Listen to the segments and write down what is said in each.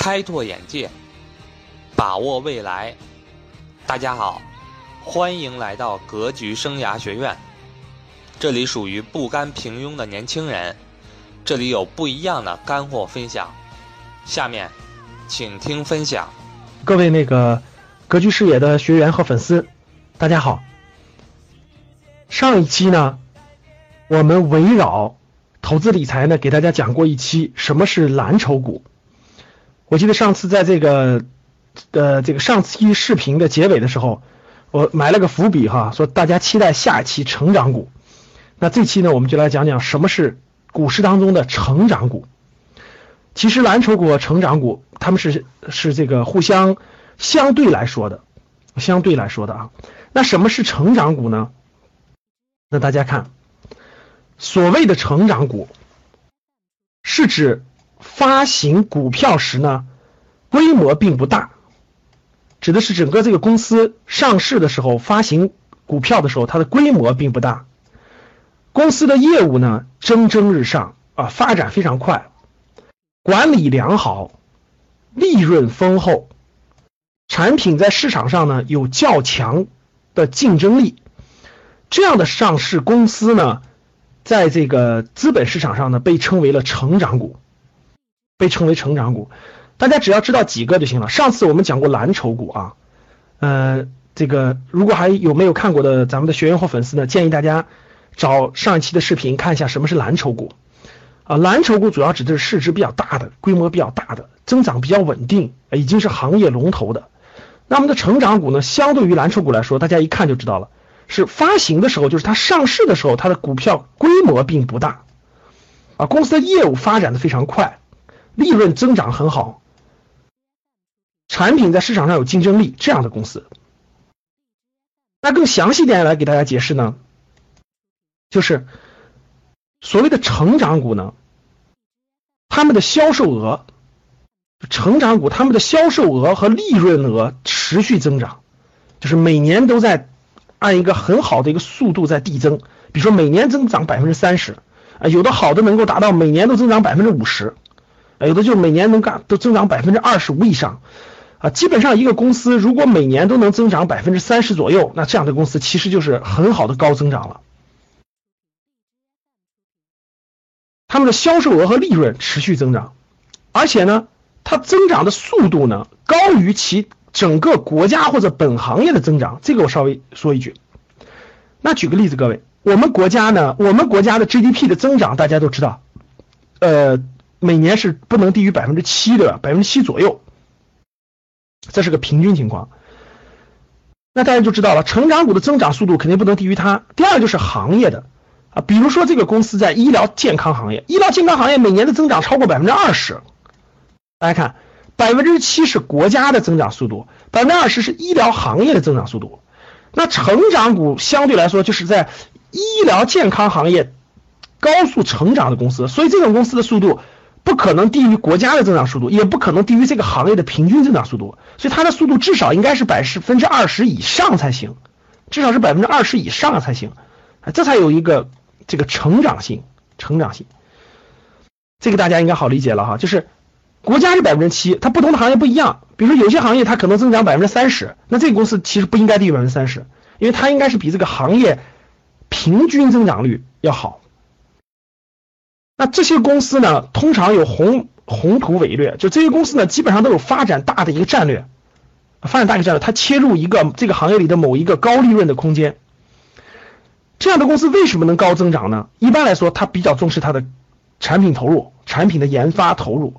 开拓眼界，把握未来。大家好，欢迎来到格局生涯学院。这里属于不甘平庸的年轻人，这里有不一样的干货分享。下面，请听分享。各位那个格局视野的学员和粉丝，大家好。上一期呢，我们围绕投资理财呢，给大家讲过一期什么是蓝筹股。我记得上次在这个呃这个上期视频的结尾的时候，我埋了个伏笔哈，说大家期待下一期成长股。那这期呢，我们就来讲讲什么是股市当中的成长股。其实蓝筹股和成长股，他们是是这个互相相对来说的，相对来说的啊。那什么是成长股呢？那大家看，所谓的成长股，是指。发行股票时呢，规模并不大，指的是整个这个公司上市的时候发行股票的时候，它的规模并不大。公司的业务呢蒸蒸日上啊，发展非常快，管理良好，利润丰厚，产品在市场上呢有较强的竞争力。这样的上市公司呢，在这个资本市场上呢被称为了成长股。被称为成长股，大家只要知道几个就行了。上次我们讲过蓝筹股啊，呃，这个如果还有没有看过的咱们的学员或粉丝呢，建议大家找上一期的视频看一下什么是蓝筹股啊。蓝筹股主要指的是市值比较大的、规模比较大的、增长比较稳定、已经是行业龙头的。那么的成长股呢，相对于蓝筹股来说，大家一看就知道了，是发行的时候，就是它上市的时候，它的股票规模并不大啊，公司的业务发展的非常快。利润增长很好，产品在市场上有竞争力，这样的公司。那更详细点来给大家解释呢，就是所谓的成长股呢，他们的销售额，成长股他们的销售额和利润额持续增长，就是每年都在按一个很好的一个速度在递增，比如说每年增长百分之三十，啊，有的好的能够达到每年都增长百分之五十。有的就每年能干都增长百分之二十五以上，啊，基本上一个公司如果每年都能增长百分之三十左右，那这样的公司其实就是很好的高增长了。他们的销售额和利润持续增长，而且呢，它增长的速度呢高于其整个国家或者本行业的增长。这个我稍微说一句。那举个例子，各位，我们国家呢，我们国家的 GDP 的增长大家都知道，呃。每年是不能低于百分之七的，百分之七左右，这是个平均情况。那大家就知道了，成长股的增长速度肯定不能低于它。第二就是行业的啊，比如说这个公司在医疗健康行业，医疗健康行业每年的增长超过百分之二十。大家看，百分之七是国家的增长速度，百分之二十是医疗行业的增长速度。那成长股相对来说就是在医疗健康行业高速成长的公司，所以这种公司的速度。不可能低于国家的增长速度，也不可能低于这个行业的平均增长速度，所以它的速度至少应该是百十分之二十以上才行，至少是百分之二十以上才行，这才有一个这个成长性，成长性，这个大家应该好理解了哈，就是国家是百分之七，它不同的行业不一样，比如说有些行业它可能增长百分之三十，那这个公司其实不应该低于百分之三十，因为它应该是比这个行业平均增长率要好。那这些公司呢，通常有宏宏图伟略，就这些公司呢，基本上都有发展大的一个战略，发展大的战略，它切入一个这个行业里的某一个高利润的空间。这样的公司为什么能高增长呢？一般来说，它比较重视它的产品投入，产品的研发投入，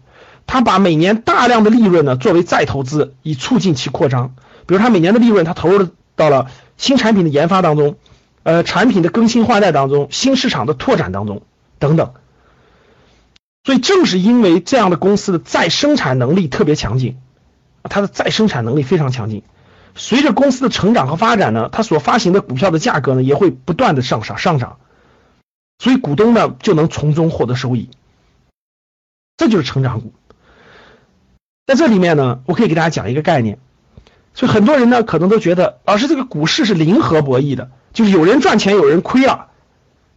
它把每年大量的利润呢作为再投资，以促进其扩张。比如，它每年的利润，它投入到了新产品的研发当中，呃，产品的更新换代当中，新市场的拓展当中，等等。所以正是因为这样的公司的再生产能力特别强劲，它的再生产能力非常强劲。随着公司的成长和发展呢，它所发行的股票的价格呢也会不断的上涨上涨，所以股东呢就能从中获得收益。这就是成长股。在这里面呢，我可以给大家讲一个概念。所以很多人呢可能都觉得，老师这个股市是零和博弈的，就是有人赚钱，有人亏了。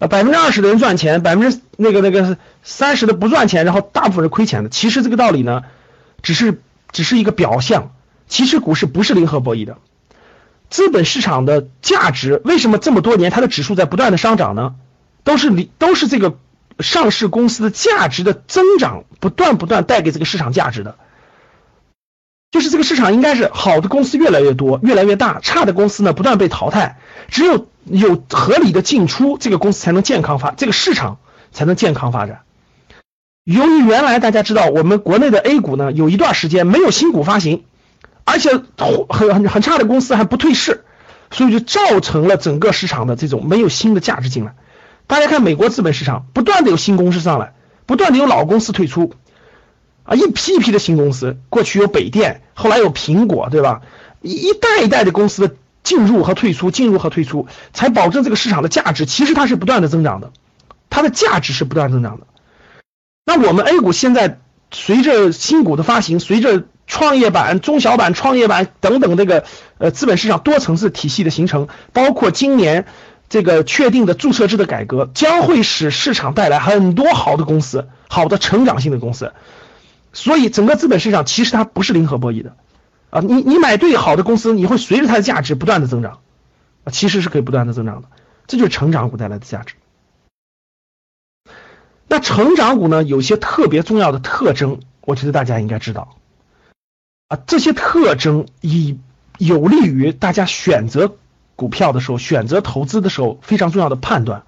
百分之二十的人赚钱，百分之那个那个三十的不赚钱，然后大部分是亏钱的。其实这个道理呢，只是只是一个表象。其实股市不是零和博弈的，资本市场的价值为什么这么多年它的指数在不断的上涨呢？都是你都是这个上市公司的价值的增长，不断不断带给这个市场价值的。就是这个市场应该是好的公司越来越多，越来越大，差的公司呢不断被淘汰。只有有合理的进出，这个公司才能健康发，这个市场才能健康发展。由于原来大家知道，我们国内的 A 股呢有一段时间没有新股发行。而且很很很差的公司还不退市，所以就造成了整个市场的这种没有新的价值进来。大家看美国资本市场，不断的有新公司上来，不断的有老公司退出，啊，一批一批的新公司，过去有北电，后来有苹果，对吧？一代一代的公司的进入和退出，进入和退出，才保证这个市场的价值。其实它是不断的增长的，它的价值是不断增长的。那我们 A 股现在随着新股的发行，随着创业板、中小板、创业板等等，这个呃资本市场多层次体系的形成，包括今年这个确定的注册制的改革，将会使市场带来很多好的公司、好的成长性的公司。所以，整个资本市场其实它不是零和博弈的啊！你你买对好的公司，你会随着它的价值不断的增长啊，其实是可以不断的增长的，这就是成长股带来的价值。那成长股呢，有些特别重要的特征，我觉得大家应该知道。啊，这些特征以有利于大家选择股票的时候、选择投资的时候非常重要的判断。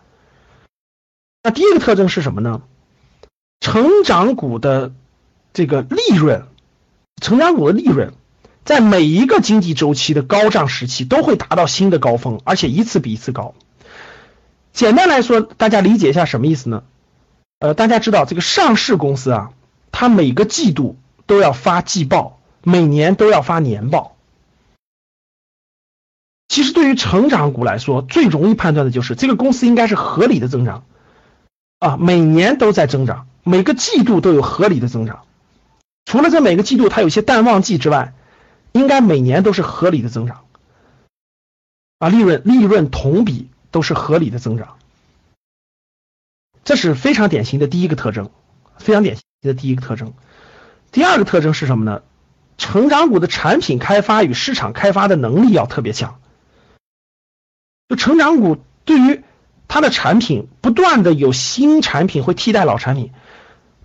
那第一个特征是什么呢？成长股的这个利润，成长股的利润在每一个经济周期的高涨时期都会达到新的高峰，而且一次比一次高。简单来说，大家理解一下什么意思呢？呃，大家知道这个上市公司啊，它每个季度都要发季报。每年都要发年报。其实对于成长股来说，最容易判断的就是这个公司应该是合理的增长啊，每年都在增长，每个季度都有合理的增长。除了这每个季度它有些淡旺季之外，应该每年都是合理的增长啊，利润利润同比都是合理的增长。这是非常典型的第一个特征，非常典型的第一个特征。第二个特征是什么呢？成长股的产品开发与市场开发的能力要特别强，就成长股对于它的产品不断的有新产品会替代老产品，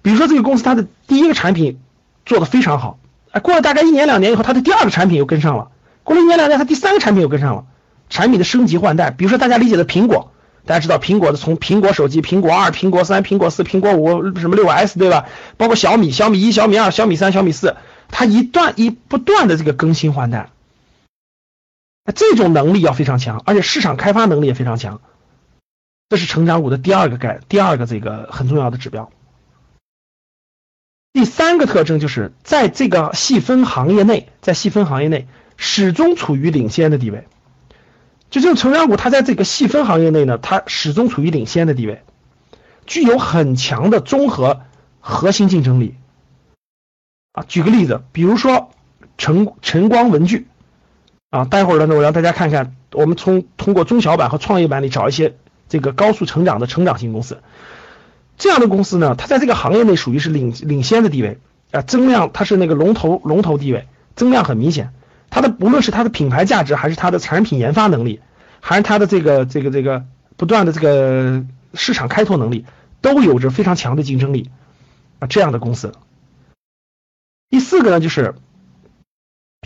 比如说这个公司它的第一个产品做的非常好，哎，过了大概一年两年以后，它的第二个产品又跟上了，过了一年两年，它第三个产品又跟上了，产品的升级换代，比如说大家理解的苹果，大家知道苹果的从苹果手机、苹果二、苹果三、苹果四、苹果五什么六 S 对吧？包括小米、小米一、小米二、小米三、小米四。它一段一不断的这个更新换代，这种能力要非常强，而且市场开发能力也非常强，这是成长股的第二个概第二个这个很重要的指标。第三个特征就是在这个细分行业内，在细分行业内始终处于领先的地位。就这种成长股，它在这个细分行业内呢，它始终处于领先的地位，具有很强的综合核心竞争力。啊，举个例子，比如说晨晨光文具，啊，待会儿呢，我让大家看看，我们从通过中小板和创业板里找一些这个高速成长的成长型公司，这样的公司呢，它在这个行业内属于是领领先的地位，啊，增量它是那个龙头龙头地位，增量很明显，它的不论是它的品牌价值，还是它的产品研发能力，还是它的这个这个这个不断的这个市场开拓能力，都有着非常强的竞争力，啊，这样的公司。第四个呢，就是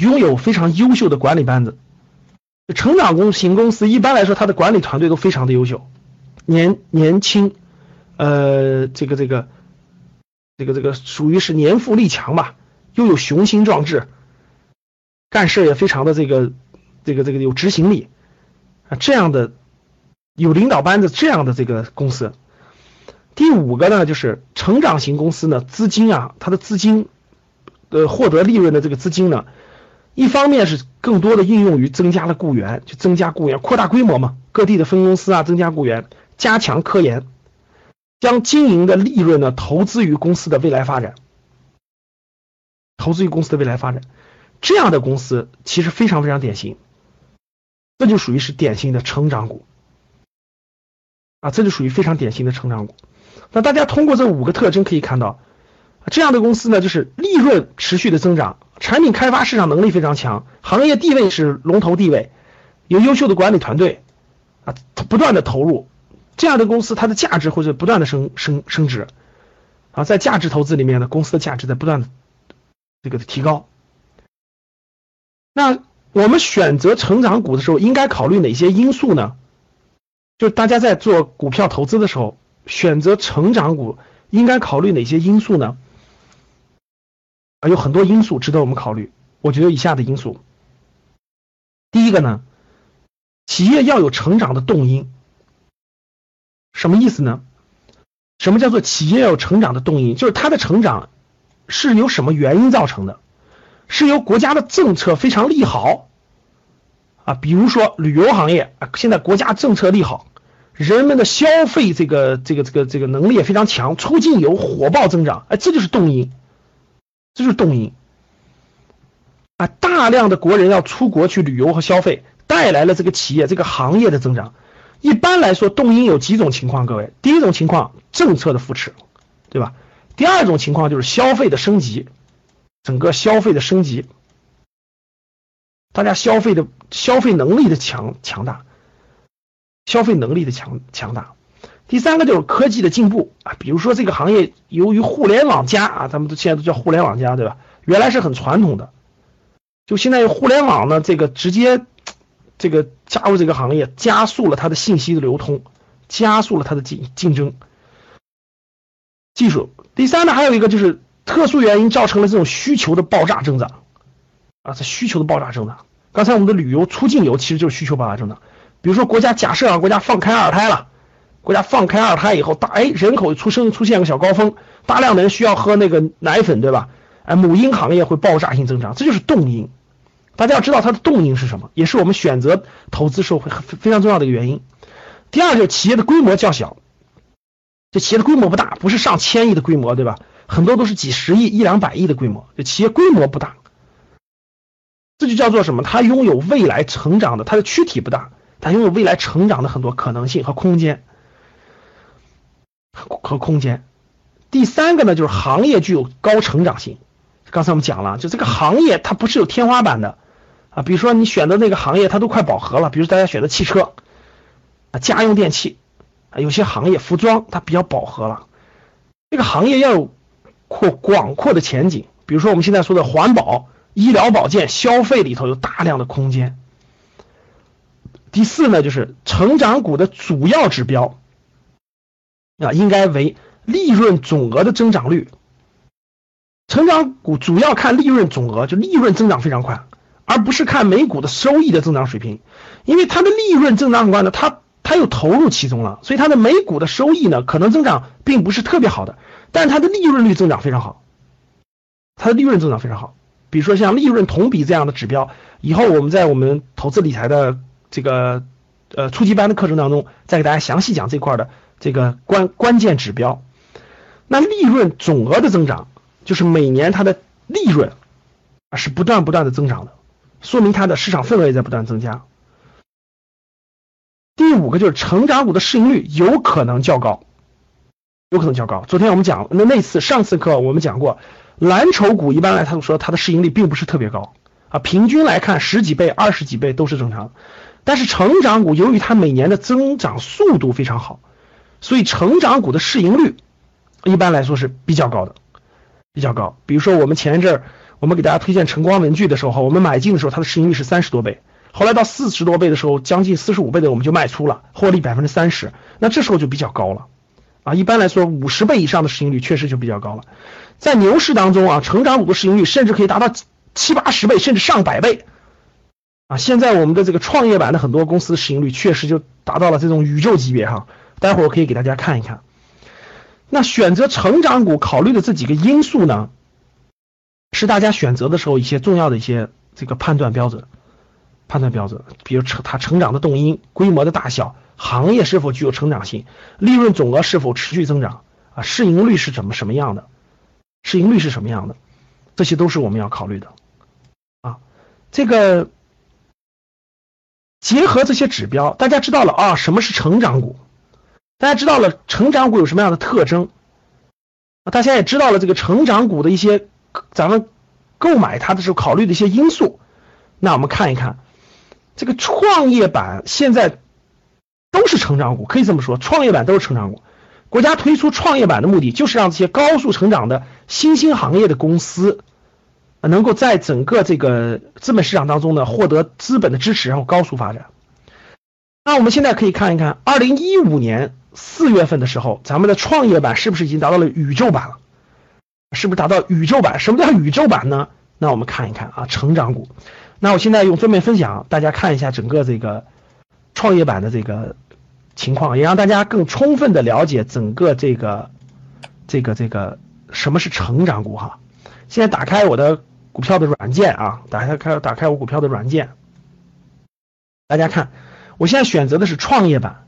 拥有非常优秀的管理班子。成长公型公司一般来说，它的管理团队都非常的优秀，年年轻，呃，这个这个这个这个属于是年富力强吧，又有雄心壮志，干事也非常的这个这个这个有执行力啊，这样的有领导班子这样的这个公司。第五个呢，就是成长型公司呢，资金啊，它的资金。呃，获得利润的这个资金呢，一方面是更多的应用于增加了雇员，就增加雇员，扩大规模嘛，各地的分公司啊，增加雇员，加强科研，将经营的利润呢投资于公司的未来发展，投资于公司的未来发展，这样的公司其实非常非常典型，这就属于是典型的成长股，啊，这就属于非常典型的成长股。那大家通过这五个特征可以看到。这样的公司呢，就是利润持续的增长，产品开发市场能力非常强，行业地位是龙头地位，有优秀的管理团队啊，不断的投入，这样的公司它的价值会是不断的升升升值啊，在价值投资里面呢，公司的价值在不断的这个提高。那我们选择成长股的时候，应该考虑哪些因素呢？就大家在做股票投资的时候，选择成长股应该考虑哪些因素呢？啊，有很多因素值得我们考虑。我觉得以下的因素，第一个呢，企业要有成长的动因。什么意思呢？什么叫做企业有成长的动因？就是它的成长是由什么原因造成的？是由国家的政策非常利好啊，比如说旅游行业啊，现在国家政策利好，人们的消费这个这个这个这个能力也非常强，出境游火爆增长，哎，这就是动因，这就是动因啊，大量的国人要出国去旅游和消费，带来了这个企业这个行业的增长。一般来说，动因有几种情况，各位，第一种情况政策的扶持，对吧？第二种情况就是消费的升级。整个消费的升级，大家消费的消费能力的强强大，消费能力的强强大。第三个就是科技的进步啊，比如说这个行业由于互联网加啊，咱们都现在都叫互联网加，对吧？原来是很传统的，就现在互联网呢，这个直接这个加入这个行业，加速了它的信息的流通，加速了它的竞竞争。技术，第三呢，还有一个就是。特殊原因造成了这种需求的爆炸增长，啊，这需求的爆炸增长。刚才我们的旅游出境游其实就是需求爆炸增长。比如说国家假设啊，国家放开二胎了，国家放开二胎以后，大哎人口出生出现个小高峰，大量的人需要喝那个奶粉，对吧？哎，母婴行业会爆炸性增长，这就是动因。大家要知道它的动因是什么，也是我们选择投资时候会非常重要的一个原因。第二就是企业的规模较小，这企业的规模不大，不是上千亿的规模，对吧？很多都是几十亿、一两百亿的规模，就企业规模不大，这就叫做什么？它拥有未来成长的，它的躯体不大，它拥有未来成长的很多可能性和空间和空间。第三个呢，就是行业具有高成长性。刚才我们讲了，就这个行业它不是有天花板的啊，比如说你选择那个行业，它都快饱和了，比如大家选择汽车啊、家用电器啊，有些行业服装它比较饱和了，这个行业要有。扩广阔的前景，比如说我们现在说的环保、医疗保健、消费里头有大量的空间。第四呢，就是成长股的主要指标啊，应该为利润总额的增长率。成长股主要看利润总额，就利润增长非常快，而不是看每股的收益的增长水平，因为它的利润增长很快呢，它它又投入其中了，所以它的每股的收益呢，可能增长并不是特别好的。但它的利润率增长非常好，它的利润增长非常好。比如说像利润同比这样的指标，以后我们在我们投资理财的这个呃初级班的课程当中，再给大家详细讲这块的这个关关键指标。那利润总额的增长，就是每年它的利润是不断不断的增长的，说明它的市场份额也在不断增加。第五个就是成长股的市盈率有可能较高。有可能较高。昨天我们讲那那次上次课我们讲过，蓝筹股一般来说它的市盈率并不是特别高啊，平均来看十几倍、二十几倍都是正常。但是成长股由于它每年的增长速度非常好，所以成长股的市盈率一般来说是比较高的，比较高。比如说我们前一阵儿我们给大家推荐晨光文具的时候，我们买进的时候它的市盈率是三十多倍，后来到四十多倍的时候，将近四十五倍的我们就卖出了，获利百分之三十，那这时候就比较高了。啊，一般来说，五十倍以上的市盈率确实就比较高了。在牛市当中啊，成长股的市盈率甚至可以达到七八十倍，甚至上百倍。啊，现在我们的这个创业板的很多公司市盈率确实就达到了这种宇宙级别哈。待会儿我可以给大家看一看。那选择成长股考虑的这几个因素呢，是大家选择的时候一些重要的一些这个判断标准。判断标准，比如成它成长的动因、规模的大小。行业是否具有成长性？利润总额是否持续增长？啊，市盈率是怎么什么样的？市盈率是什么样的？这些都是我们要考虑的。啊，这个结合这些指标，大家知道了啊，什么是成长股？大家知道了成长股有什么样的特征？大家也知道了这个成长股的一些咱们购买它的时候考虑的一些因素。那我们看一看这个创业板现在都是成长股，可以这么说，创业板都是成长股。国家推出创业板的目的就是让这些高速成长的新兴行业的公司。能够在整个这个资本市场当中呢，获得资本的支持，然后高速发展。那我们现在可以看一看，二零一五年四月份的时候，咱们的创业板是不是已经达到了宇宙版了？是不是达到宇宙版？什么叫宇宙版呢？那我们看一看啊，成长股。那我现在用桌面分享，大家看一下整个这个创业板的这个情况，也让大家更充分的了解整个这个这个这个什么是成长股哈。现在打开我的。股票的软件啊，打开开打开我股票的软件，大家看，我现在选择的是创业板，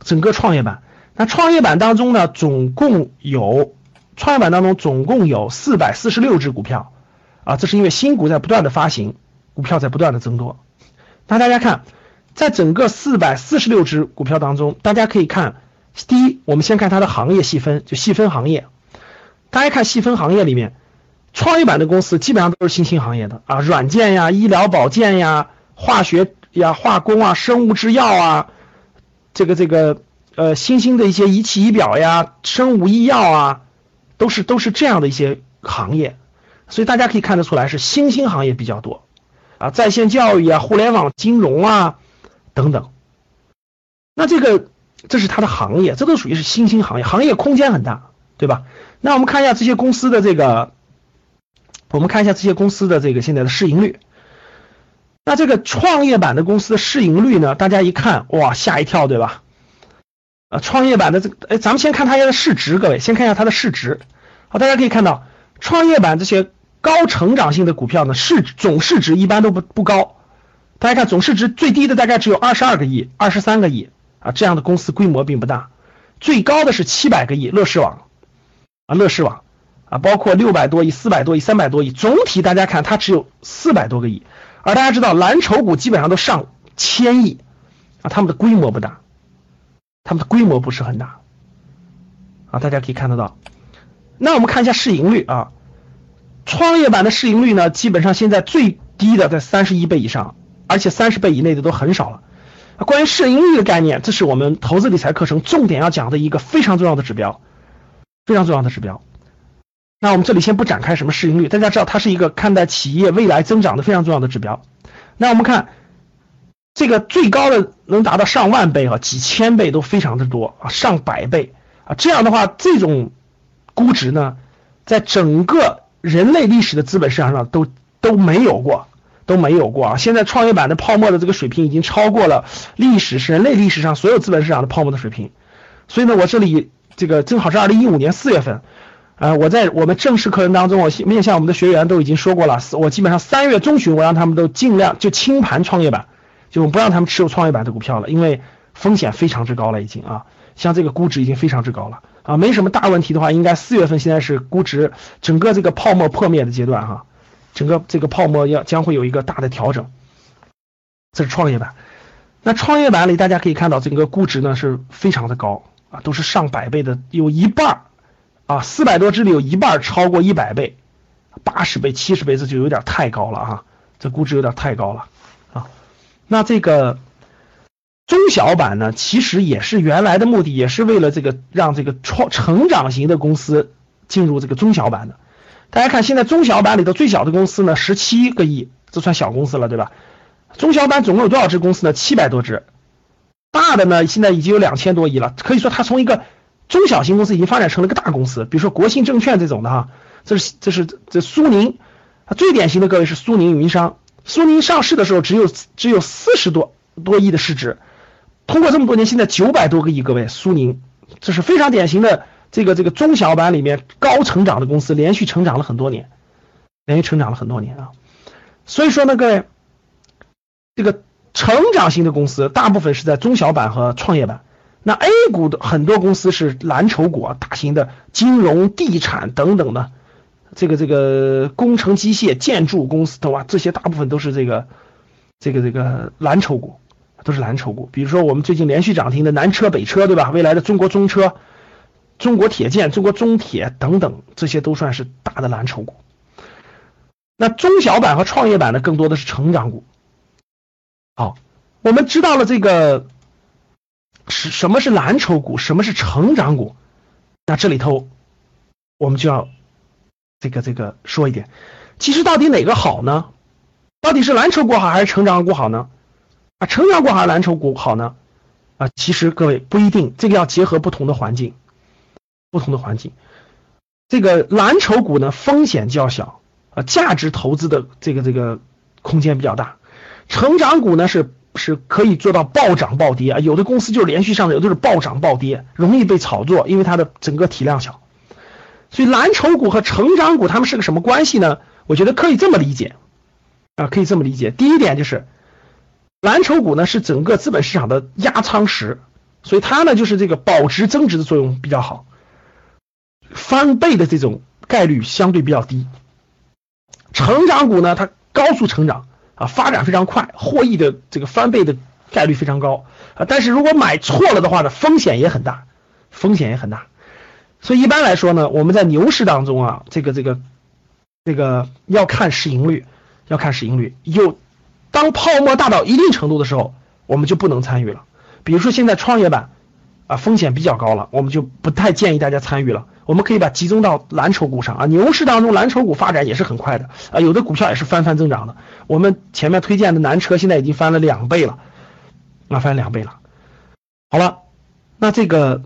整个创业板。那创业板当中呢，总共有创业板当中总共有四百四十六只股票啊，这是因为新股在不断的发行，股票在不断的增多。那大家看，在整个四百四十六只股票当中，大家可以看，第一，我们先看它的行业细分，就细分行业。大家看细分行业里面。创业板的公司基本上都是新兴行业的啊，软件呀、医疗保健呀、化学呀、化工啊、生物制药啊，这个这个呃新兴的一些仪器仪表呀、生物医药啊，都是都是这样的一些行业，所以大家可以看得出来是新兴行业比较多啊，在线教育啊、互联网金融啊等等。那这个这是它的行业，这都属于是新兴行业，行业空间很大，对吧？那我们看一下这些公司的这个。我们看一下这些公司的这个现在的市盈率。那这个创业板的公司的市盈率呢？大家一看，哇，吓一跳，对吧？啊，创业板的这个，哎，咱们先看它的市值，各位，先看一下它的市值。好，大家可以看到，创业板这些高成长性的股票呢，市总市值一般都不不高。大家看，总市值最低的大概只有二十二个亿、二十三个亿啊，这样的公司规模并不大。最高的是七百个亿，乐视网啊，乐视网。啊，包括六百多亿、四百多亿、三百多亿，总体大家看它只有四百多个亿，而大家知道蓝筹股基本上都上千亿，啊，他们的规模不大，他们的规模不是很大，啊，大家可以看得到。那我们看一下市盈率啊，创业板的市盈率呢，基本上现在最低的在三十一倍以上，而且三十倍以内的都很少了。关于市盈率的概念，这是我们投资理财课程重点要讲的一个非常重要的指标，非常重要的指标。那我们这里先不展开什么市盈率，大家知道它是一个看待企业未来增长的非常重要的指标。那我们看这个最高的能达到上万倍啊，几千倍都非常的多啊，上百倍啊，这样的话这种估值呢，在整个人类历史的资本市场上都都没有过，都没有过啊。现在创业板的泡沫的这个水平已经超过了历史是人类历史上所有资本市场的泡沫的水平。所以呢，我这里这个正好是二零一五年四月份。啊，我在我们正式课程当中，我面向我们的学员都已经说过了。我基本上三月中旬，我让他们都尽量就清盘创业板，就不让他们持有创业板的股票了，因为风险非常之高了，已经啊，像这个估值已经非常之高了啊，没什么大问题的话，应该四月份现在是估值整个这个泡沫破灭的阶段哈，整个这个泡沫要将会有一个大的调整。这是创业板，那创业板里大家可以看到，整个估值呢是非常的高啊，都是上百倍的，有一半。啊，四百多只里有一半超过一百倍，八十倍、七十倍，这就有点太高了哈，这估值有点太高了。那这个中小板呢，其实也是原来的目的，也是为了这个让这个创成长型的公司进入这个中小板的。大家看，现在中小板里头最小的公司呢，十七个亿，这算小公司了，对吧？中小板总共有多少只公司呢？七百多只，大的呢，现在已经有两千多亿了，可以说它从一个。中小型公司已经发展成了个大公司，比如说国信证券这种的哈，这是这是这苏宁，最典型的各位是苏宁云商，苏宁上市的时候只有只有四十多多亿的市值，通过这么多年，现在九百多个亿，各位苏宁。这是非常典型的这个这个中小板里面高成长的公司，连续成长了很多年，连续成长了很多年啊，所以说呢，各位这个成长型的公司大部分是在中小板和创业板。那 A 股的很多公司是蓝筹股啊，大型的金融、地产等等的，这个这个工程机械、建筑公司，对吧？这些大部分都是这个这个这个蓝筹股，都是蓝筹股。比如说我们最近连续涨停的南车、北车，对吧？未来的中国中车，中国铁建、中国中铁等等，这些都算是大的蓝筹股。那中小板和创业板呢，更多的是成长股。好，我们知道了这个是什么是蓝筹股，什么是成长股。那这里头我们就要这个这个说一点，其实到底哪个好呢？到底是蓝筹股好还是成长股好呢？啊，成长股还是蓝筹股好呢？啊，其实各位不一定，这个要结合不同的环境，不同的环境。这个蓝筹股呢，风险较小。啊，价值投资的这个这个空间比较大，成长股呢是是可以做到暴涨暴跌啊，有的公司就连续上涨，有的是暴涨暴跌，容易被炒作，因为它的整个体量小。所以蓝筹股和成长股它们是个什么关系呢？我觉得可以这么理解啊，可以这么理解。第一点就是，蓝筹股呢是整个资本市场的压舱石，所以它呢就是这个保值增值的作用比较好，翻倍的这种概率相对比较低。成长股呢，它高速成长啊，发展非常快，获益的这个翻倍的概率非常高啊。但是如果买错了的话呢，风险也很大，风险也很大。所以一般来说呢，我们在牛市当中啊，这个这个这个要看市盈率，要看市盈率。有当泡沫大到一定程度的时候，我们就不能参与了。比如说现在创业板啊，风险比较高了，我们就不太建议大家参与了。我们可以把集中到蓝筹股上啊，牛市当中蓝筹股发展也是很快的啊，有的股票也是翻番增长的。我们前面推荐的南车现在已经翻了两倍了，啊，翻两倍了。好了，那这个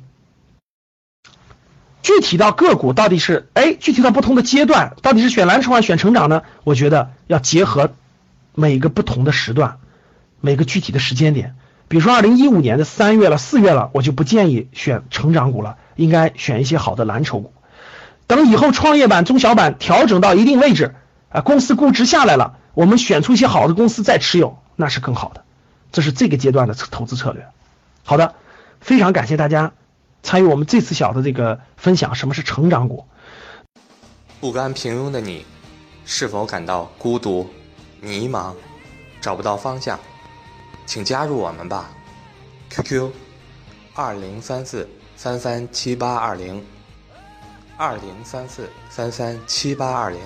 具体到个股到底是哎，具体到不同的阶段，到底是选蓝筹还是选成长呢？我觉得要结合每个不同的时段，每个具体的时间点。比如说二零一五年的三月了、四月了，我就不建议选成长股了。应该选一些好的蓝筹股，等以后创业板、中小板调整到一定位置，啊，公司估值下来了，我们选出一些好的公司再持有，那是更好的。这是这个阶段的投资策略。好的，非常感谢大家参与我们这次小的这个分享。什么是成长股？不甘平庸的你，是否感到孤独、迷茫，找不到方向？请加入我们吧，QQ：二零三四。三三七八二零，二零三四三三七八二零。